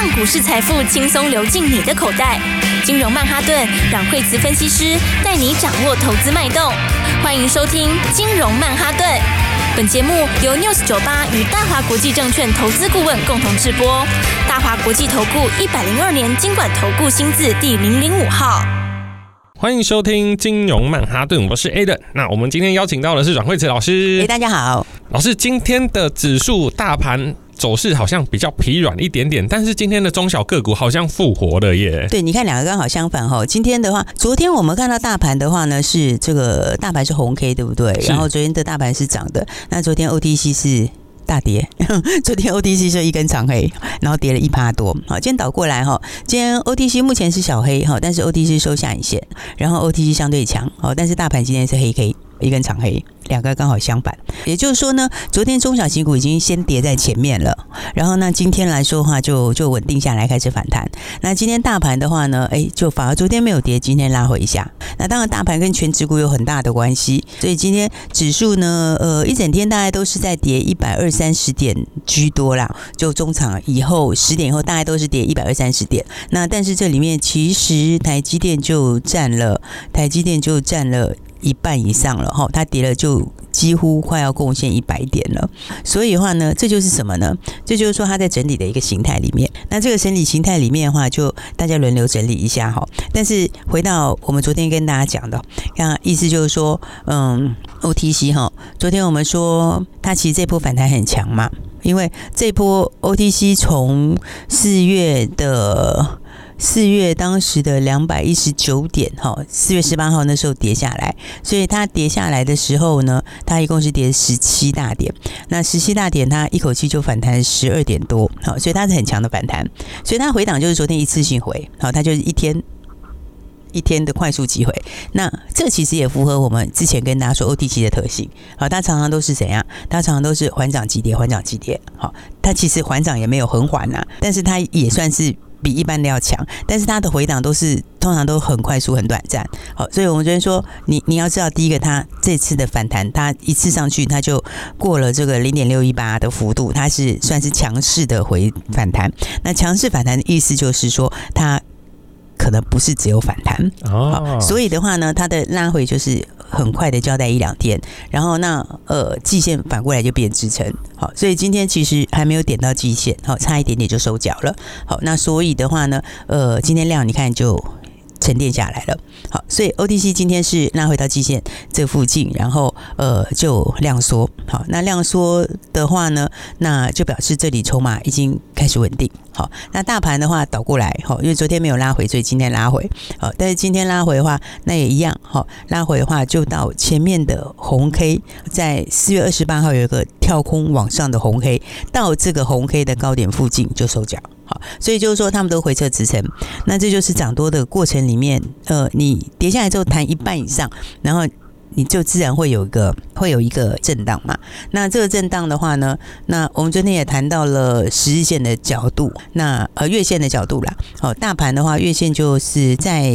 让股市财富轻松流进你的口袋。金融曼哈顿，让惠慈分析师带你掌握投资脉动。欢迎收听金融曼哈顿。本节目由 News 九八与大华国际证券投资顾问共同制播。大华国际投顾一百零二年金管投顾新字第零零五号。欢迎收听金融曼哈顿，我是 Adam。那我们今天邀请到的是阮惠慈老师。哎，大家好，老师，今天的指数大盘。走势好像比较疲软一点点，但是今天的中小个股好像复活了耶。对，你看两个刚好相反哈。今天的话，昨天我们看到大盘的话呢，是这个大盘是红 K，对不对？然后昨天的大盘是涨的，那昨天 OTC 是大跌，昨天 OTC 是一根长黑，然后跌了一趴多。好，今天倒过来哈，今天 OTC 目前是小黑哈，但是 OTC 收下影线，然后 OTC 相对强，好，但是大盘今天是黑 K。一根长黑，两个刚好相反，也就是说呢，昨天中小型股已经先跌在前面了，然后呢，今天来说的话就就稳定下来，开始反弹。那今天大盘的话呢，哎，就反而昨天没有跌，今天拉回一下。那当然，大盘跟全指股有很大的关系，所以今天指数呢，呃，一整天大概都是在跌一百二三十点居多啦。就中场以后十点以后，大概都是跌一百二三十点。那但是这里面其实台积电就占了，台积电就占了。一半以上了哈，它跌了就几乎快要贡献一百点了，所以的话呢，这就是什么呢？这就是说它在整理的一个形态里面。那这个整理形态里面的话，就大家轮流整理一下哈。但是回到我们昨天跟大家讲的，那意思就是说，嗯，OTC 哈，昨天我们说它其实这波反弹很强嘛，因为这波 OTC 从四月的。四月当时的两百一十九点，哈，四月十八号那时候跌下来，所以它跌下来的时候呢，它一共是跌十七大点。那十七大点，它一口气就反弹十二点多，好，所以它是很强的反弹。所以它回档就是昨天一次性回，好，它就是一天一天的快速击回。那这其实也符合我们之前跟大家说 OTC 的特性，好，它常常都是怎样？它常常都是缓涨急跌，缓涨急跌，好，它其实缓涨也没有很缓呐，但是它也算是。比一般的要强，但是它的回档都是通常都很快速、很短暂。好，所以我们觉得说，你你要知道，第一个，它这次的反弹，它一次上去，它就过了这个零点六一八的幅度，它是算是强势的回反弹。那强势反弹的意思就是说，它可能不是只有反弹哦。所以的话呢，它的拉回就是。很快的交代一两天，然后那呃季线反过来就变支撑，好，所以今天其实还没有点到季线，好，差一点点就收脚了，好，那所以的话呢，呃，今天量你看就沉淀下来了，好，所以 OTC 今天是拉回到季线这附近，然后呃就量缩，好，那量缩的话呢，那就表示这里筹码已经开始稳定。好，那大盘的话倒过来，好，因为昨天没有拉回，所以今天拉回，好，但是今天拉回的话，那也一样，好，拉回的话就到前面的红 K，在四月二十八号有一个跳空往上的红 K，到这个红 K 的高点附近就收脚，好，所以就是说他们都回撤支撑，那这就是涨多的过程里面，呃，你跌下来之后弹一半以上，然后。你就自然会有一个会有一个震荡嘛。那这个震荡的话呢，那我们昨天也谈到了十日线的角度，那呃月线的角度啦。好，大盘的话，月线就是在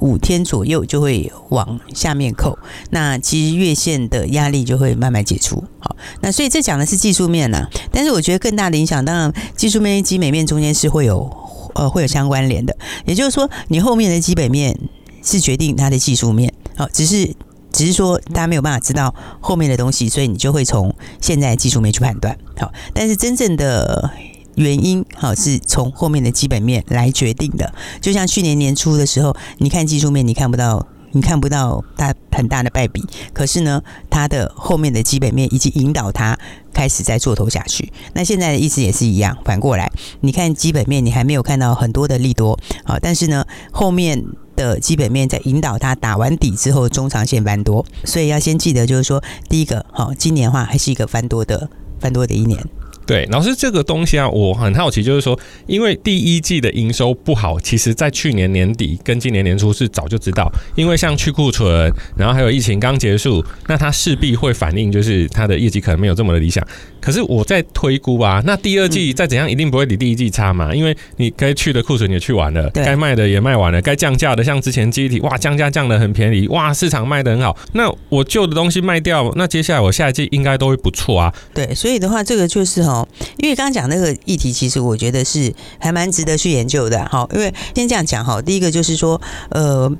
五天左右就会往下面扣。那其实月线的压力就会慢慢解除。好，那所以这讲的是技术面呐。但是我觉得更大的影响，当然技术面跟基本面中间是会有呃会有相关联的。也就是说，你后面的基本面是决定它的技术面。好，只是。只是说大家没有办法知道后面的东西，所以你就会从现在技术面去判断。好，但是真正的原因，好，是从后面的基本面来决定的。就像去年年初的时候，你看技术面，你看不到，你看不到它很大的败笔，可是呢，它的后面的基本面已经引导它开始在做头下去。那现在的意思也是一样，反过来，你看基本面，你还没有看到很多的利多，好，但是呢，后面。的基本面在引导它打完底之后，中长线翻多，所以要先记得，就是说，第一个，好，今年的话还是一个翻多的翻多的一年。对，老师，这个东西啊，我很好奇，就是说，因为第一季的营收不好，其实在去年年底跟今年年初是早就知道，因为像去库存，然后还有疫情刚结束，那它势必会反映，就是它的业绩可能没有这么的理想。可是我在推估啊，那第二季再怎样，一定不会比第一季差嘛，因为你该去的库存也去完了，该卖的也卖完了，该降价的，像之前记忆体，哇，降价降的很便宜，哇，市场卖的很好，那我旧的东西卖掉，那接下来我下一季应该都会不错啊。对，所以的话，这个就是哈。哦，因为刚刚讲那个议题，其实我觉得是还蛮值得去研究的。好，因为先这样讲哈，第一个就是说，呃，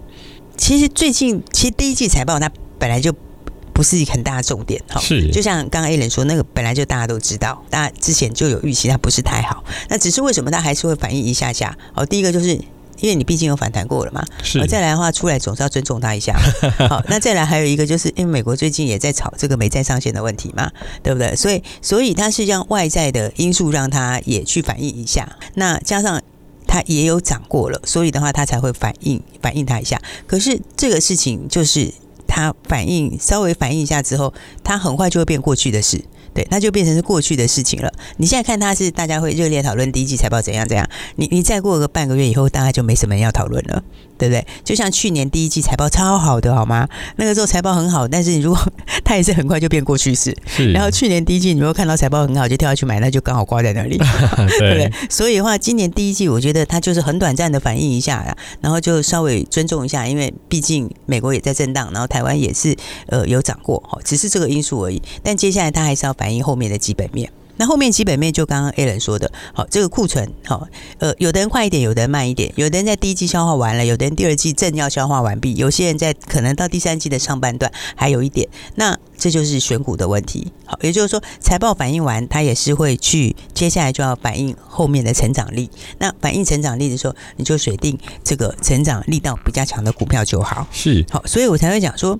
其实最近其实第一季财报它本来就不是很大的重点，哈，是就像刚刚 Alan 说，那个本来就大家都知道，大家之前就有预期它不是太好，那只是为什么它还是会反应一下下？好，第一个就是。因为你毕竟有反弹过了嘛，是。再来的话，出来总是要尊重他一下。好，那再来还有一个，就是因为美国最近也在炒这个美债上限的问题嘛，对不对？所以，所以它是让外在的因素让它也去反映一下。那加上它也有涨过了，所以的话它才会反应反应它一下。可是这个事情就是他反应稍微反应一下之后，他很快就会变过去的事。对，那就变成是过去的事情了。你现在看他是大家会热烈讨论第一季财报怎样怎样，你你再过个半个月以后，大概就没什么人要讨论了，对不对？就像去年第一季财报超好的，好吗？那个时候财报很好，但是你如果 它也是很快就变过去式。是。然后去年第一季你如果看到财报很好就跳下去买，那就刚好挂在那里，对不对？所以的话，今年第一季我觉得它就是很短暂的反应一下，然后就稍微尊重一下，因为毕竟美国也在震荡，然后台湾也是呃有涨过，哈，只是这个因素而已。但接下来它还是要反。反映后面的基本面，那后面基本面就刚刚 Alan 说的，好，这个库存，好，呃，有的人快一点，有的人慢一点，有的人在第一季消化完了，有的人第二季正要消化完毕，有些人在可能到第三季的上半段还有一点，那这就是选股的问题，好，也就是说财报反映完，它也是会去接下来就要反映后面的成长力，那反映成长力的时候，你就选定这个成长力道比较强的股票就好，是，好，所以我才会讲说。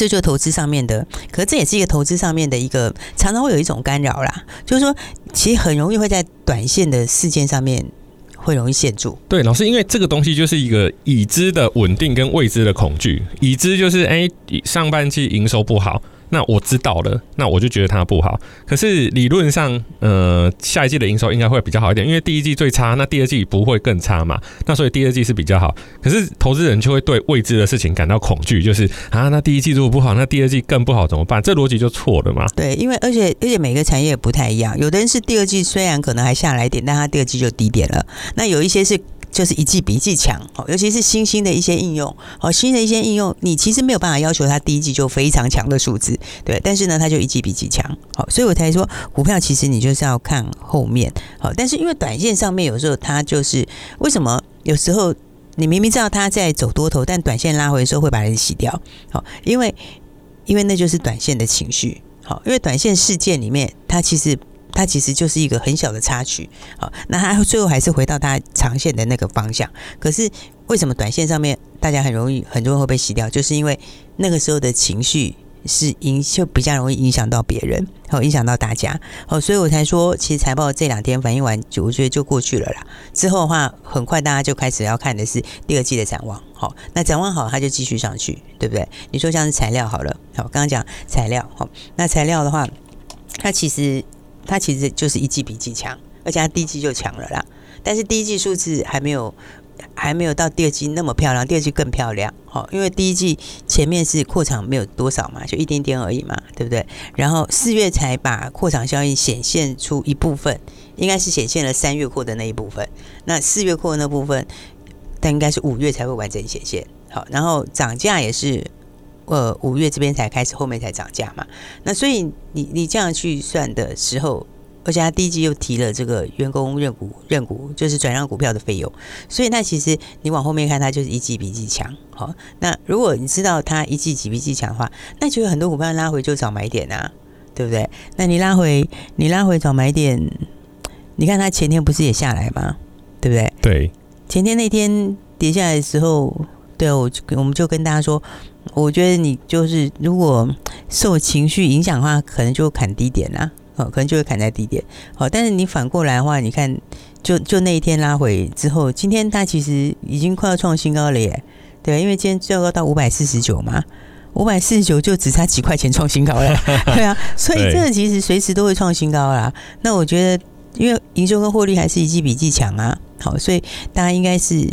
这就投资上面的，可是这也是一个投资上面的一个常常会有一种干扰啦，就是说，其实很容易会在短线的事件上面会容易陷住。对，老师，因为这个东西就是一个已知的稳定跟未知的恐惧。已知就是，哎，上半季营收不好。那我知道了，那我就觉得它不好。可是理论上，呃，下一季的营收应该会比较好一点，因为第一季最差，那第二季不会更差嘛？那所以第二季是比较好。可是投资人就会对未知的事情感到恐惧，就是啊，那第一季如果不好，那第二季更不好怎么办？这逻辑就错了嘛？对，因为而且而且每个产业也不太一样，有的人是第二季虽然可能还下来一点，但他第二季就低点了。那有一些是。就是一季比一季强哦，尤其是新兴的一些应用，哦，新的一些应用，你其实没有办法要求它第一季就非常强的数字，对，但是呢，它就一季比一季强，好，所以我才说股票其实你就是要看后面，好，但是因为短线上面有时候它就是为什么有时候你明明知道它在走多头，但短线拉回的时候会把人洗掉，好，因为因为那就是短线的情绪，好，因为短线事件里面它其实。它其实就是一个很小的插曲，好，那它最后还是回到它长线的那个方向。可是为什么短线上面大家很容易很多人会被洗掉？就是因为那个时候的情绪是影，就比较容易影响到别人，好，影响到大家，好，所以我才说，其实财报这两天反应完，就我觉得就过去了啦。之后的话，很快大家就开始要看的是第二季的展望，好，那展望好，它就继续上去，对不对？你说像是材料好了，好，刚刚讲材料，好，那材料的话，它其实。它其实就是一季比一季强，而且它第一季就强了啦。但是第一季数字还没有，还没有到第二季那么漂亮，第二季更漂亮。好，因为第一季前面是扩厂没有多少嘛，就一点点而已嘛，对不对？然后四月才把扩厂效应显现出一部分，应该是显现了三月扩的那一部分。那四月扩的那部分，但应该是五月才会完整显现。好，然后涨价也是。呃，五月这边才开始，后面才涨价嘛。那所以你你这样去算的时候，而且他第一季又提了这个员工认股认股，就是转让股票的费用。所以那其实你往后面看，它就是一季比一季强。好，那如果你知道它一季比一季强的话，那就有很多股票拉回就找买点啊，对不对？那你拉回你拉回找买点，你看它前天不是也下来吗？对不对？对，前天那天跌下来的时候，对，我我们就跟大家说。我觉得你就是如果受情绪影响的话，可能就砍低点啦，哦，可能就会砍在低点。好，但是你反过来的话，你看，就就那一天拉回之后，今天它其实已经快要创新高了耶，对，因为今天最高到五百四十九嘛，五百四十九就只差几块钱创新高了，对啊，所以这个其实随时都会创新高啦。那我觉得，因为营收跟获利还是一季比一季强啊，好，所以大家应该是。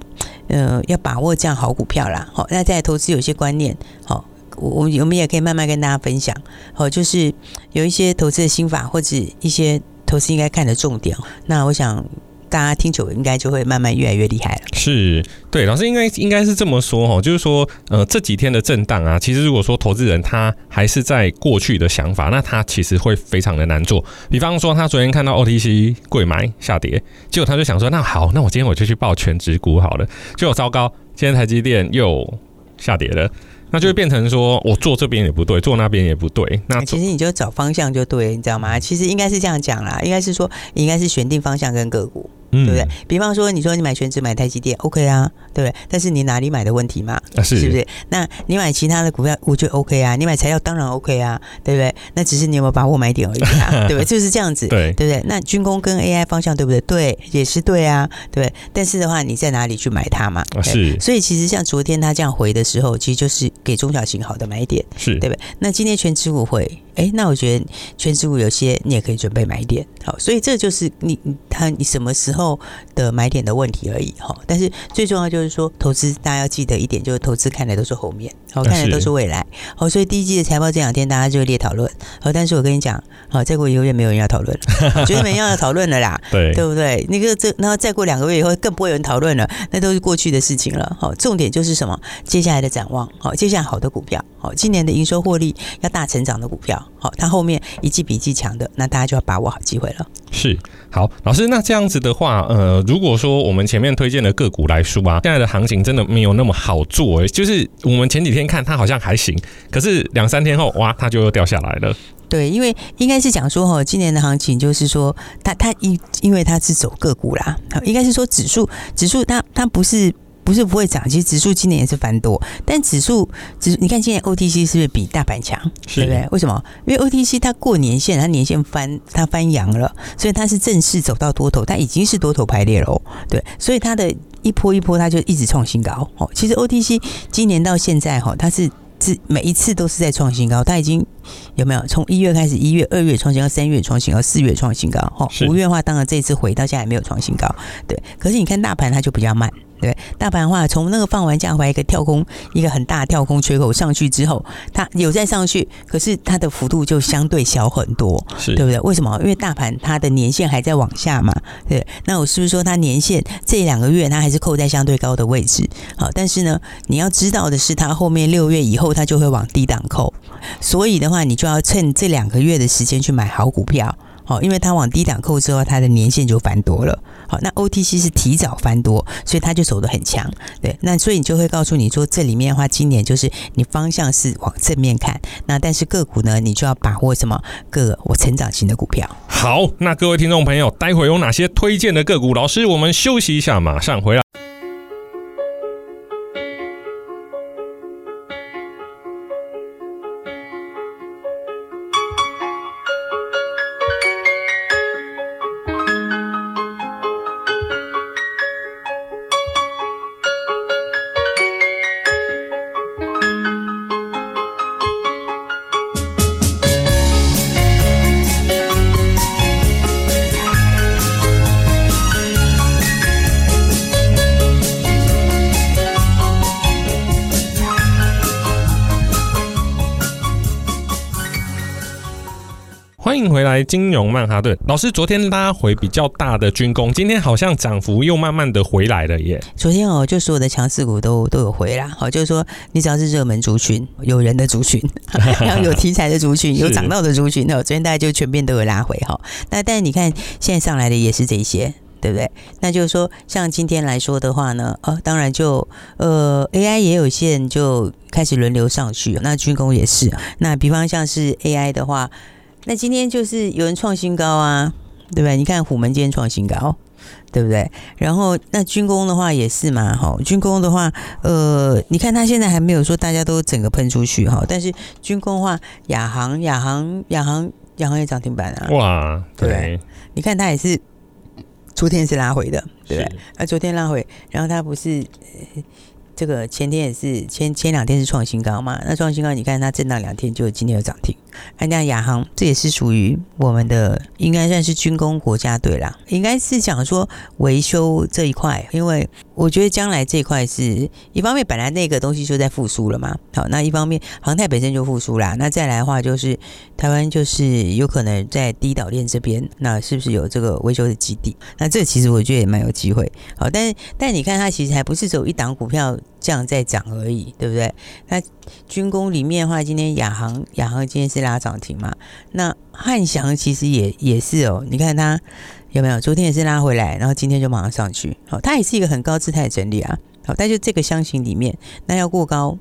呃，要把握这样好股票啦。好，那在投资有些观念，好，我我们也可以慢慢跟大家分享。好，就是有一些投资的心法，或者一些投资应该看的重点。那我想大家听久，应该就会慢慢越来越厉害了。是对，老师应该应该是这么说哈，就是说，呃，这几天的震荡啊，其实如果说投资人他还是在过去的想法，那他其实会非常的难做。比方说，他昨天看到 OTC 柜买下跌，结果他就想说，那好，那我今天我就去报全职股好了。结果糟糕，今天台积电又下跌了。那就会变成说，我做这边也不对，做那边也不对。那其实你就找方向就对，你知道吗？其实应该是这样讲啦，应该是说，应该是选定方向跟个股。对不对？比方说，你说你买全职买台积电，OK 啊，对不对？但是你哪里买的问题嘛，是是不是？那你买其他的股票，我觉得 OK 啊。你买材料当然 OK 啊，对不对？那只是你有没有把握买点而已啊，对不对？就是这样子，对对不对？那军工跟 AI 方向对不对？对，也是对啊，对。但是的话，你在哪里去买它嘛？是。所以其实像昨天他这样回的时候，其实就是给中小型好的买点，是对不对？那今天全职股回。哎，那我觉得全职股有些你也可以准备买点，好，所以这就是你你他你什么时候后的买点的问题而已哈。但是最重要就是说，投资大家要记得一点，就是投资看的都是后面，好，看的都是未来，好，所以第一季的财报这两天大家就列讨论，好，但是我跟你讲，好，再过一个月没有人要讨论，绝对没人要讨论了啦，对，对不对？那个这然后再过两个月以后更不会有人讨论了，那都是过去的事情了，好，重点就是什么？接下来的展望，好，接下来好的股票，好，今年的营收获利要大成长的股票。好，它后面一季比一季强的，那大家就要把握好机会了。是，好，老师，那这样子的话，呃，如果说我们前面推荐的个股来说啊，现在的行情真的没有那么好做，欸，就是我们前几天看它好像还行，可是两三天后，哇，它就又掉下来了。对，因为应该是讲说哈，今年的行情就是说，它它因因为它是走个股啦，应该是说指数指数它它不是。不是不会涨，其实指数今年也是翻多，但指数指你看今年 OTC 是不是比大盘强？对不对？为什么？因为 OTC 它过年线，它年线翻它翻阳了，所以它是正式走到多头，它已经是多头排列了哦。对，所以它的一波一波，它就一直创新高哦。其实 OTC 今年到现在哈，它是是每一次都是在创新高，它已经有没有从一月开始，一月、二月创新高，三月创新高，四月创新高，哈，五月的话，当然这一次回到现在还没有创新高，对。可是你看大盘，它就比较慢。对，大盘的话，从那个放完假回来一个跳空，一个很大的跳空缺口上去之后，它有再上去，可是它的幅度就相对小很多，是对不对？为什么？因为大盘它的年限还在往下嘛。对，那我是不是说它年限这两个月它还是扣在相对高的位置？好，但是呢，你要知道的是，它后面六月以后它就会往低档扣，所以的话，你就要趁这两个月的时间去买好股票。好，因为它往低档扣之后，它的年限就翻多了。好，那 OTC 是提早翻多，所以它就走得很强。对，那所以你就会告诉你说，这里面的话，今年就是你方向是往正面看。那但是个股呢，你就要把握什么个我成长型的股票。好，那各位听众朋友，待会有哪些推荐的个股？老师，我们休息一下，马上回来。欢迎回来，金融曼哈顿老师。昨天拉回比较大的军工，今天好像涨幅又慢慢的回来了耶。昨天哦，就所有的强势股都都有回来，好，就是说你只要是热门族群、有人的族群，然后有题材的族群、有涨到的族群，那昨天大家就全面都有拉回哈。那但是你看现在上来的也是这些，对不对？那就是说，像今天来说的话呢，呃，当然就呃 AI 也有些人就开始轮流上去，那军工也是。那比方像是 AI 的话。那今天就是有人创新高啊，对不对？你看虎门今天创新高，对不对？然后那军工的话也是嘛，哈，军工的话，呃，你看它现在还没有说大家都整个喷出去哈，但是军工的话，亚航、亚航、亚航、亚航也涨停板啊，哇，对，对，你看它也是昨天是拉回的，对不对？啊，昨天拉回，然后它不是。这个前天也是前前两天是创新高嘛？那创新高，你看它震荡两天，就今天有涨停。那亚航这也是属于我们的，应该算是军工国家队啦。应该是讲说维修这一块，因为我觉得将来这一块是一方面，本来那个东西就在复苏了嘛。好，那一方面航太本身就复苏啦。那再来的话，就是台湾就是有可能在低岛链这边，那是不是有这个维修的基地？那这其实我觉得也蛮有机会。好，但但你看它其实还不是只有一档股票。这样在涨而已，对不对？那军工里面的话，今天亚航亚航今天是拉涨停嘛？那汉翔其实也也是哦，你看它有没有？昨天也是拉回来，然后今天就马上上去。好，它也是一个很高姿态整理啊。好，但就这个箱型里面，那要过高，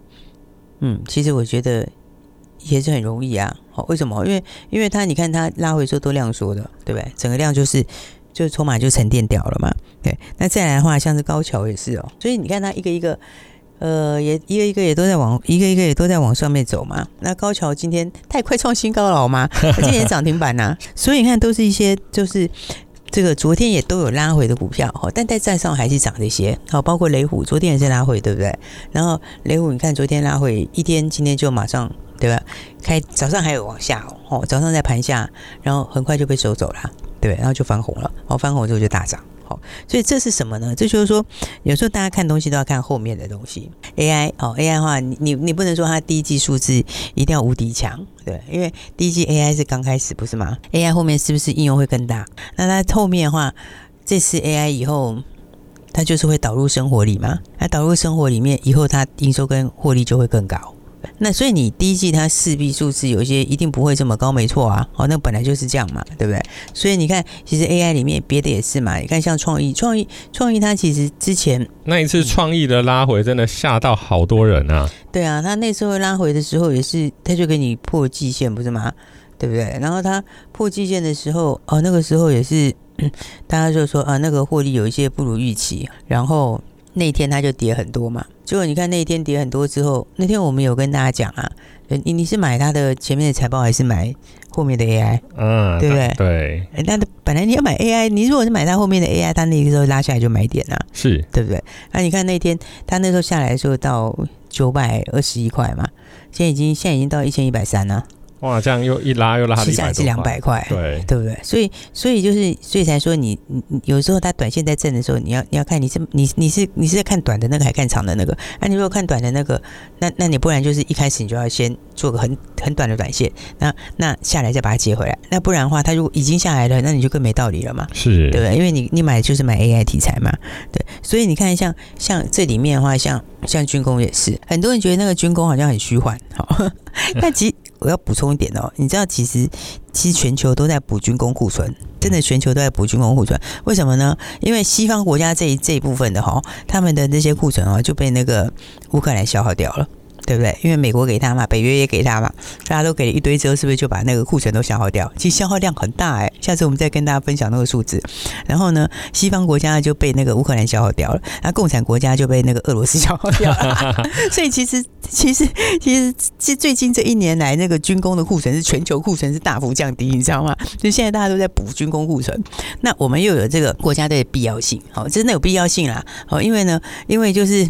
嗯，其实我觉得也是很容易啊。好，为什么？因为因为它你看它拉回之后都量缩的，对不对？整个量就是。就筹码就沉淀掉了嘛，对。那再来的话，像是高桥也是哦，所以你看它一个一个，呃，也一个一个也都在往一个一个也都在往上面走嘛。那高桥今天太快创新高了好吗？今天也涨停板呐、啊。所以你看，都是一些就是这个昨天也都有拉回的股票哈，但在站上还是涨这些。好，包括雷虎昨天也是拉回，对不对？然后雷虎你看昨天拉回一天，今天就马上对吧？开早上还有往下哦，早上在盘下，然后很快就被收走了。对，然后就翻红了，好，翻红之后就大涨，好，所以这是什么呢？这就是说，有时候大家看东西都要看后面的东西。AI 哦，AI 的话，你你你不能说它第一季数字一定要无敌强，对，因为第一季 AI 是刚开始，不是吗？AI 后面是不是应用会更大？那它后面的话，这次 AI 以后，它就是会导入生活里嘛？那导入生活里面以后，它营收跟获利就会更高。那所以你第一季它势必数字有一些一定不会这么高，没错啊，哦，那本来就是这样嘛，对不对？所以你看，其实 AI 里面别的也是嘛，你看像创意，创意，创意，它其实之前那一次创意的拉回真的吓到好多人啊。对啊，它那时候拉回的时候也是，它就给你破季线，不是吗？对不对？然后它破季线的时候，哦，那个时候也是 大家就说啊，那个获利有一些不如预期，然后。那天它就跌很多嘛，结果你看那一天跌很多之后，那天我们有跟大家讲啊，你你是买它的前面的财报还是买后面的 AI？嗯，对不对？对。那本来你要买 AI，你如果是买它后面的 AI，它那个时候拉下来就买点啊，是对不对？那你看那天它那时候下来的时候到九百二十一块嘛，现在已经现在已经到一千一百三了。哇，这样又一拉又拉，其实还是两百块，对对不对？所以所以就是所以才说你你有时候它短线在震的时候，你要你要看你是你你是你是在看短的那个还看长的那个？啊，你如果看短的那个，那那你不然就是一开始你就要先做个很很短的短线，那那下来再把它接回来。那不然的话，它如果已经下来了，那你就更没道理了嘛，是对不对？因为你你买的就是买 AI 题材嘛，对。所以你看像像这里面的话，像像军工也是，很多人觉得那个军工好像很虚幻，好，但其实。我要补充一点哦，你知道其实其实全球都在补军工库存，真的全球都在补军工库存，为什么呢？因为西方国家这一这一部分的哈，他们的那些库存啊就被那个乌克兰消耗掉了。对不对？因为美国给他嘛，北约也给他嘛，大家都给了一堆之后，是不是就把那个库存都消耗掉？其实消耗量很大哎，下次我们再跟大家分享那个数字。然后呢，西方国家就被那个乌克兰消耗掉了，那共产国家就被那个俄罗斯消耗掉了。所以其实其实 其实是最近这一年来，那个军工的库存是全球库存是大幅降低，你知道吗？就现在大家都在补军工库存。那我们又有这个国家队的必要性，好，真的有必要性啦。好，因为呢，因为就是。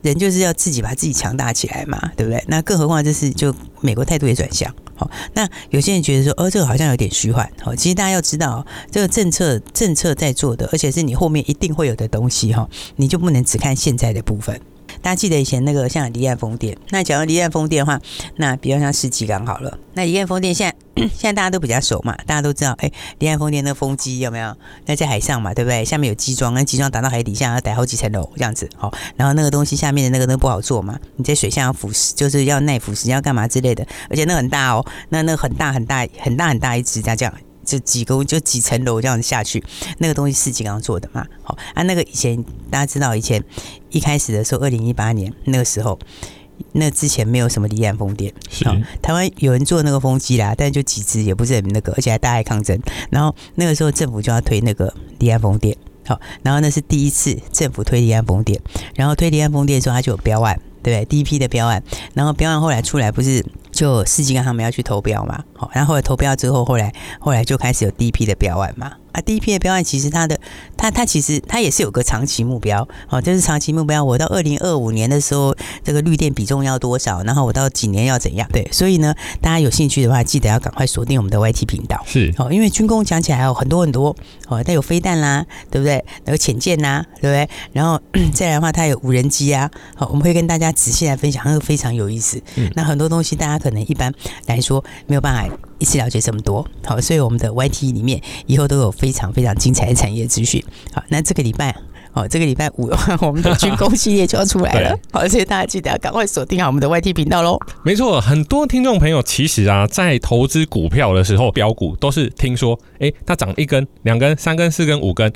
人就是要自己把自己强大起来嘛，对不对？那更何况这是就美国态度也转向，好，那有些人觉得说，哦，这个好像有点虚幻，好，其实大家要知道，这个政策政策在做的，而且是你后面一定会有的东西哈，你就不能只看现在的部分。大家记得以前那个像离岸风电，那假如离岸风电的话，那比较像世纪港好了。那离岸风电现在 现在大家都比较熟嘛，大家都知道，哎，离岸风电那个风机有没有？那在海上嘛，对不对？下面有机装，那机装打到海底下要打好几层楼这样子，好，然后那个东西下面的那个都不好做嘛，你在水下要腐蚀，就是要耐腐蚀，要干嘛之类的，而且那很大哦，那那很大很大很大很大一只，这样，这样。就几个就几层楼这样子下去，那个东西是金刚做的嘛？好啊，那个以前大家知道，以前一开始的时候，二零一八年那个时候，那之前没有什么离岸风电，好，台湾有人做那个风机啦，但就几只，也不是很那个，而且还大爱抗争。然后那个时候政府就要推那个离岸风电，好，然后那是第一次政府推离岸风电，然后推离岸风电的时候，它就有标案，对？第一批的标案，然后标案后来出来不是。就世纪钢他们要去投标嘛，好，然后后来投标之后，后来后来就开始有第一批的标案嘛，啊。第一批的标案其实它的它它其实它也是有个长期目标，哦，就是长期目标。我到二零二五年的时候，这个绿电比重要多少？然后我到几年要怎样？对，所以呢，大家有兴趣的话，记得要赶快锁定我们的 YT 频道。是哦，因为军工讲起来还有很多很多哦，它有飞弹啦，对不对？有潜舰呐，对不对？然后 再来的话，它有无人机啊。好，我们会跟大家仔细来分享，那个非常有意思。嗯，那很多东西大家可能一般来说没有办法一次了解这么多。好，所以我们的 YT 里面以后都有非常非常精彩的产业资讯。好，那这个礼拜。哦，这个礼拜五的话，我们的军工系列就要出来了。好，所以大家记得要赶快锁定好我们的 YT 频道喽。没错，很多听众朋友其实啊，在投资股票的时候，标股都是听说，哎，它涨一根、两根、三根、四根、五根，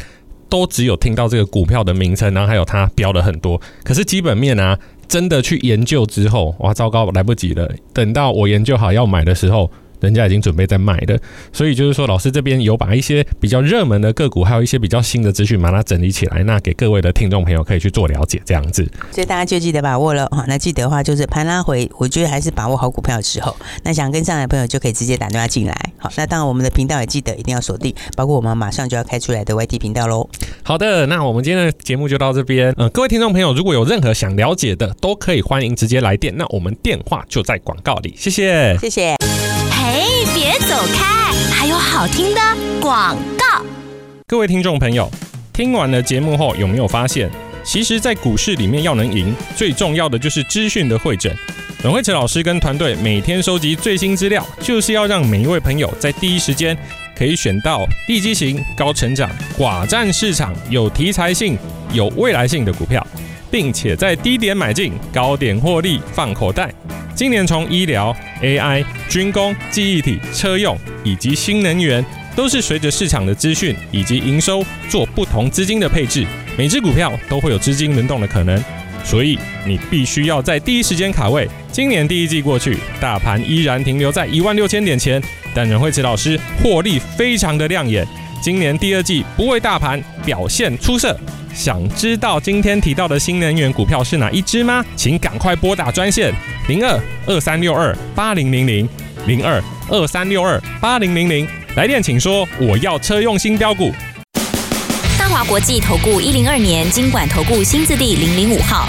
都只有听到这个股票的名称，然后还有它标了很多。可是基本面啊，真的去研究之后，哇，糟糕，来不及了。等到我研究好要买的时候。人家已经准备在卖的，所以就是说，老师这边有把一些比较热门的个股，还有一些比较新的资讯，把它整理起来，那给各位的听众朋友可以去做了解，这样子。所以大家就记得把握了哈。那记得的话，就是盘拉回，我觉得还是把握好股票的时候。那想跟上来的朋友就可以直接打电话进来。好，那当然我们的频道也记得一定要锁定，包括我们马上就要开出来的 YT 频道喽。好的，那我们今天的节目就到这边。嗯，各位听众朋友，如果有任何想了解的，都可以欢迎直接来电。那我们电话就在广告里，谢谢，谢谢。走开！还有好听的广告。各位听众朋友，听完了节目后，有没有发现，其实，在股市里面要能赢，最重要的就是资讯的汇整。阮慧慈老师跟团队每天收集最新资料，就是要让每一位朋友在第一时间可以选到地基型、高成长、寡占市场、有题材性、有未来性的股票，并且在低点买进，高点获利放口袋。今年从医疗、AI、军工、记忆体、车用以及新能源，都是随着市场的资讯以及营收做不同资金的配置，每只股票都会有资金轮动的可能，所以你必须要在第一时间卡位。今年第一季过去，大盘依然停留在一万六千点前，但阮慧慈老师获利非常的亮眼。今年第二季不为大盘表现出色。想知道今天提到的新能源股票是哪一支吗？请赶快拨打专线零二二三六二八零零零零二二三六二八零零零来电请说我要车用新标股。大华国际投顾一零二年金管投顾新字第零零五号。